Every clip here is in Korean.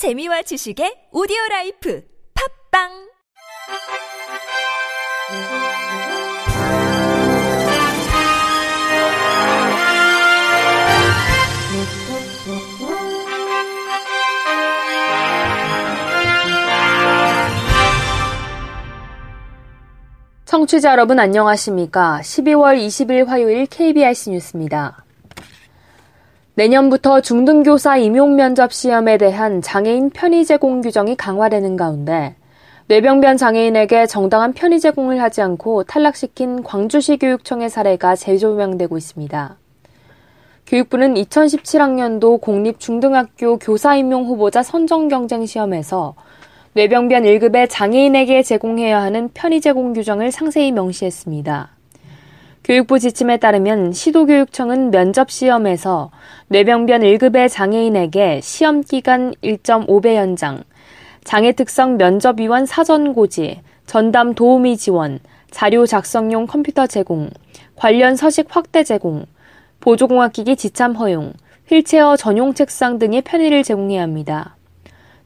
재미와 지식의 오디오 라이프 팝빵 청취자 여러분 안녕하십니까? 12월 20일 화요일 KBIC 뉴스입니다. 내년부터 중등교사 임용 면접 시험에 대한 장애인 편의 제공 규정이 강화되는 가운데 뇌병변 장애인에게 정당한 편의 제공을 하지 않고 탈락시킨 광주시 교육청의 사례가 재조명되고 있습니다. 교육부는 2017학년도 공립중등학교 교사 임용 후보자 선정 경쟁 시험에서 뇌병변 1급의 장애인에게 제공해야 하는 편의 제공 규정을 상세히 명시했습니다. 교육부 지침에 따르면 시도교육청은 면접시험에서 뇌병변 1급의 장애인에게 시험기간 1.5배 연장, 장애 특성 면접위원 사전고지, 전담 도우미 지원, 자료 작성용 컴퓨터 제공, 관련 서식 확대 제공, 보조공학기기 지참 허용, 휠체어 전용 책상 등의 편의를 제공해야 합니다.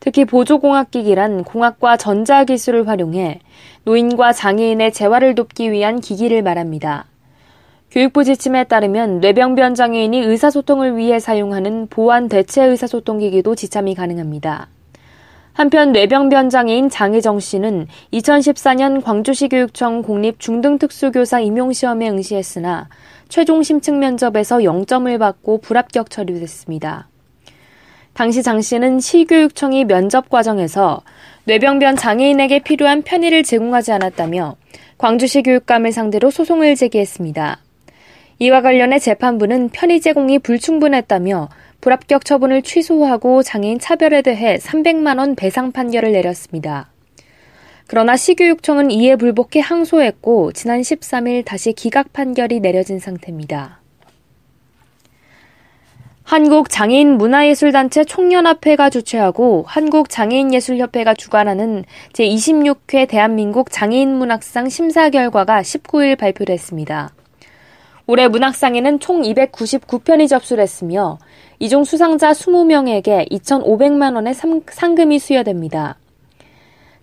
특히 보조공학기기란 공학과 전자기술을 활용해 노인과 장애인의 재활을 돕기 위한 기기를 말합니다. 교육부 지침에 따르면 뇌병변 장애인이 의사소통을 위해 사용하는 보안 대체 의사소통기기도 지참이 가능합니다. 한편 뇌병변 장애인 장혜정 씨는 2014년 광주시 교육청 공립 중등특수교사 임용시험에 응시했으나 최종 심층 면접에서 0점을 받고 불합격 처리됐습니다. 당시 장 씨는 시교육청이 면접 과정에서 뇌병변 장애인에게 필요한 편의를 제공하지 않았다며 광주시 교육감을 상대로 소송을 제기했습니다. 이와 관련해 재판부는 편의 제공이 불충분했다며 불합격 처분을 취소하고 장애인 차별에 대해 300만 원 배상 판결을 내렸습니다. 그러나 시교육청은 이에 불복해 항소했고 지난 13일 다시 기각 판결이 내려진 상태입니다. 한국장애인 문화예술단체 총연합회가 주최하고 한국장애인예술협회가 주관하는 제26회 대한민국 장애인문학상 심사 결과가 19일 발표됐습니다. 올해 문학상에는 총 299편이 접수를 했으며 이중 수상자 20명에게 2,500만 원의 상금이 수여됩니다.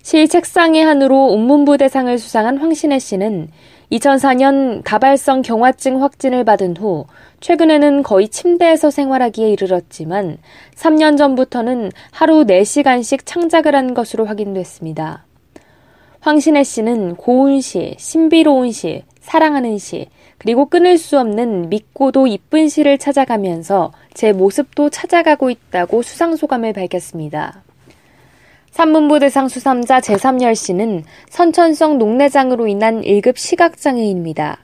시 책상의 한으로 운문부 대상을 수상한 황신혜 씨는 2004년 가발성 경화증 확진을 받은 후 최근에는 거의 침대에서 생활하기에 이르렀지만 3년 전부터는 하루 4시간씩 창작을 한 것으로 확인됐습니다. 황신혜 씨는 고운 시, 신비로운 시, 사랑하는 시, 그리고 끊을 수 없는 믿고도 이쁜 시를 찾아가면서 제 모습도 찾아가고 있다고 수상소감을 밝혔습니다. 산문부 대상 수상자 제3열 씨는 선천성 녹내장으로 인한 1급 시각장애인입니다.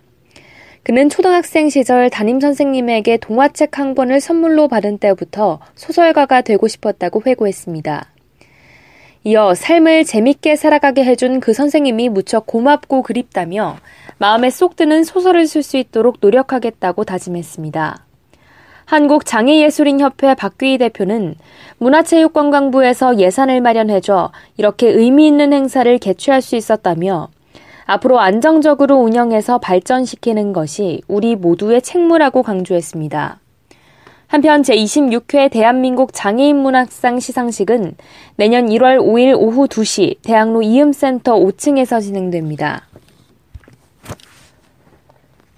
그는 초등학생 시절 담임 선생님에게 동화책 한 권을 선물로 받은 때부터 소설가가 되고 싶었다고 회고했습니다. 이어 삶을 재밌게 살아가게 해준 그 선생님이 무척 고맙고 그립다며 마음에 쏙 드는 소설을 쓸 수 있도록 노력하겠다고 다짐했습니다. 한국장애예술인협회 박규희 대표는 문화체육관광부에서 예산을 마련해줘 이렇게 의미 있는 행사를 개최할 수 있었다며 앞으로 안정적으로 운영해서 발전시키는 것이 우리 모두의 책무라고 강조했습니다. 한편 제26회 대한민국 장애인 문학상 시상식은 내년 1월 5일 오후 2시 대학로 이음센터 5층에서 진행됩니다.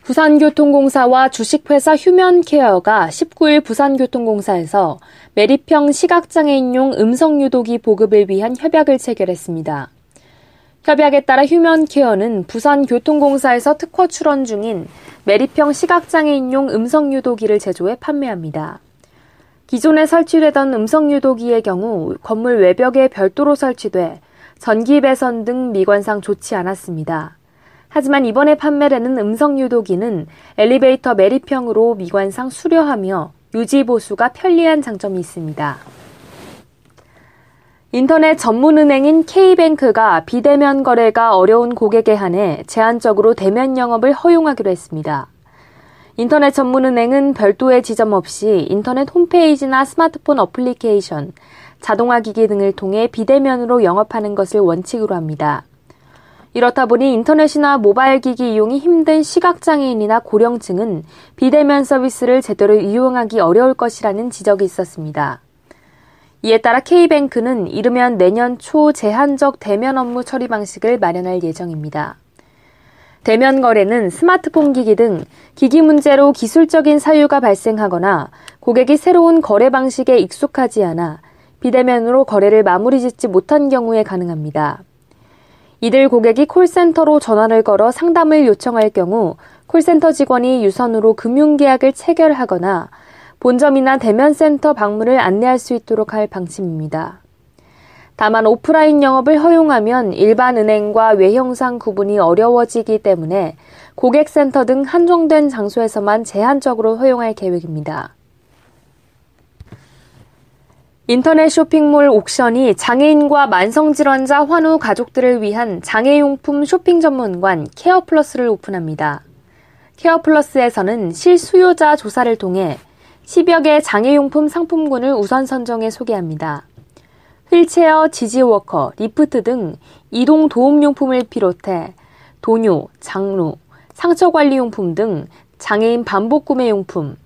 부산교통공사와 주식회사 휴면케어가 19일 부산교통공사에서 매립형 시각장애인용 음성유도기 보급을 위한 협약을 체결했습니다. 협약에 따라 휴면케어는 부산교통공사에서 특허 출원 중인 매립형 시각장애인용 음성유도기를 제조해 판매합니다. 기존에 설치되던 음성유도기의 경우 건물 외벽에 별도로 설치돼 전기 배선 등 미관상 좋지 않았습니다. 하지만 이번에 판매되는 음성유도기는 엘리베이터 매립형으로 미관상 수려하며 유지 보수가 편리한 장점이 있습니다. 인터넷 전문은행인 K뱅크가 비대면 거래가 어려운 고객에 한해 제한적으로 대면 영업을 허용하기로 했습니다. 인터넷 전문은행은 별도의 지점 없이 인터넷 홈페이지나 스마트폰 어플리케이션, 자동화 기기 등을 통해 비대면으로 영업하는 것을 원칙으로 합니다. 이렇다 보니 인터넷이나 모바일 기기 이용이 힘든 시각장애인이나 고령층은 비대면 서비스를 제대로 이용하기 어려울 것이라는 지적이 있었습니다. 이에 따라 K뱅크는 이르면 내년 초 제한적 대면 업무 처리 방식을 마련할 예정입니다. 대면 거래는 스마트폰 기기 등 기기 문제로 기술적인 사유가 발생하거나 고객이 새로운 거래 방식에 익숙하지 않아 비대면으로 거래를 마무리 짓지 못한 경우에 가능합니다. 이들 고객이 콜센터로 전화를 걸어 상담을 요청할 경우 콜센터 직원이 유선으로 금융계약을 체결하거나 본점이나 대면센터 방문을 안내할 수 있도록 할 방침입니다. 다만 오프라인 영업을 허용하면 일반 은행과 외형상 구분이 어려워지기 때문에 고객센터 등 한정된 장소에서만 제한적으로 허용할 계획입니다. 인터넷 쇼핑몰 옥션이 장애인과 만성질환자 환우 가족들을 위한 장애용품 쇼핑 전문관 케어플러스를 오픈합니다. 케어플러스에서는 실수요자 조사를 통해 10여 개 장애용품 상품군을 우선 선정해 소개합니다. 휠체어, 지지워커, 리프트 등 이동 도움용품을 비롯해 도뇨, 장로, 상처관리용품 등 장애인 반복 구매용품,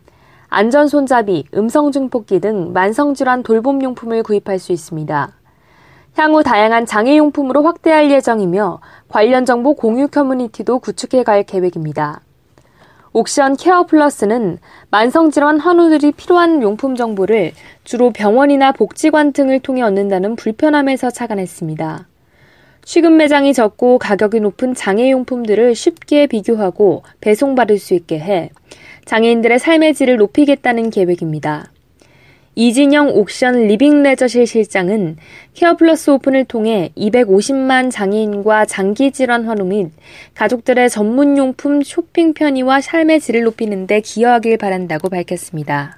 안전손잡이, 음성증폭기 등 만성질환 돌봄용품을 구입할 수 있습니다. 향후 다양한 장애용품으로 확대할 예정이며 관련 정보 공유 커뮤니티도 구축해 갈 계획입니다. 옥션 케어 플러스는 만성질환 환우들이 필요한 용품 정보를 주로 병원이나 복지관 등을 통해 얻는다는 불편함에서 착안했습니다. 취급 매장이 적고 가격이 높은 장애용품들을 쉽게 비교하고 배송받을 수 있게 해 장애인들의 삶의 질을 높이겠다는 계획입니다. 이진영 옥션 리빙 레저실 실장은 케어플러스 오픈을 통해 250만 장애인과 장기 질환 환우 및 가족들의 전문 용품 쇼핑 편의와 삶의 질을 높이는 데 기여하길 바란다고 밝혔습니다.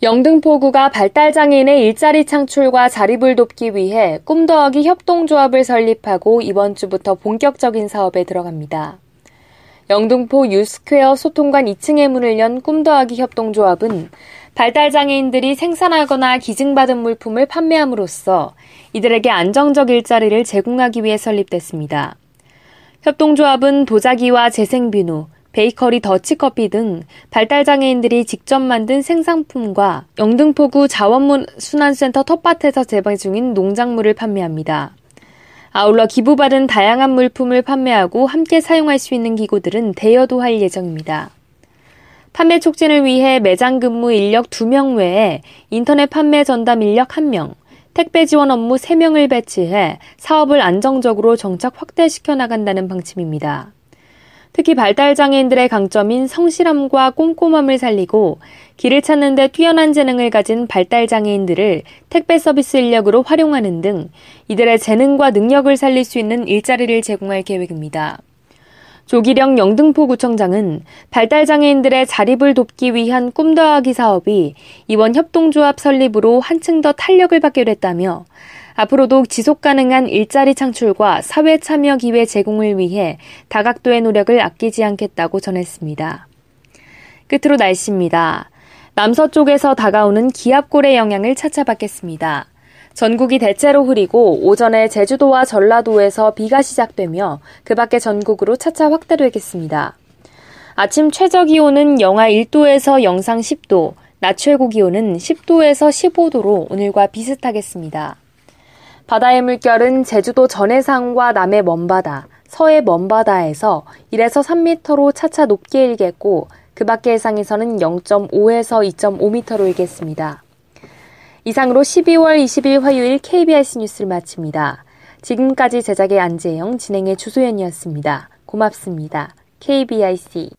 영등포구가 발달장애인의 일자리 창출과 자립을 돕기 위해 꿈더하기 협동조합을 설립하고 이번 주부터 본격적인 사업에 들어갑니다. 영등포 유스퀘어 소통관 2층에 문을 연 꿈더하기 협동조합은 발달장애인들이 생산하거나 기증받은 물품을 판매함으로써 이들에게 안정적 일자리를 제공하기 위해 설립됐습니다. 협동조합은 도자기와 재생비누, 베이커리 더치커피 등 발달장애인들이 직접 만든 생산품과 영등포구 자원순환센터 텃밭에서 재배 중인 농작물을 판매합니다. 아울러 기부받은 다양한 물품을 판매하고 함께 사용할 수 있는 기구들은 대여도 할 예정입니다. 판매 촉진을 위해 매장 근무 인력 2명 외에 인터넷 판매 전담 인력 1명, 택배 지원 업무 3명을 배치해 사업을 안정적으로 정착 확대시켜 나간다는 방침입니다. 특히 발달장애인들의 강점인 성실함과 꼼꼼함을 살리고 길을 찾는 데 뛰어난 재능을 가진 발달장애인들을 택배 서비스 인력으로 활용하는 등 이들의 재능과 능력을 살릴 수 있는 일자리를 제공할 계획입니다. 조기령 영등포구청장은 발달장애인들의 자립을 돕기 위한 꿈더하기 사업이 이번 협동조합 설립으로 한층 더 탄력을 받게 됐다며 앞으로도 지속 가능한 일자리 창출과 사회 참여 기회 제공을 위해 다각도의 노력을 아끼지 않겠다고 전했습니다. 끝으로 날씨입니다. 남서쪽에서 다가오는 기압골의 영향을 차차 받겠습니다. 전국이 대체로 흐리고 오전에 제주도와 전라도에서 비가 시작되며 그 밖에 전국으로 차차 확대되겠습니다. 아침 최저 기온은 영하 1도에서 영상 10도, 낮 최고 기온은 10도에서 15도로 오늘과 비슷하겠습니다. 바다의 물결은 제주도 전해상과 남해 먼바다, 서해 먼바다에서 1에서 3m로 차차 높게 일겠고 그 밖의 해상에서는 0.5에서 2.5m로 일겠습니다. 이상으로 12월 20일 화요일 KBS 뉴스를 마칩니다. 지금까지 제작의 안재영, 진행의 주소연이었습니다. 고맙습니다. KBIC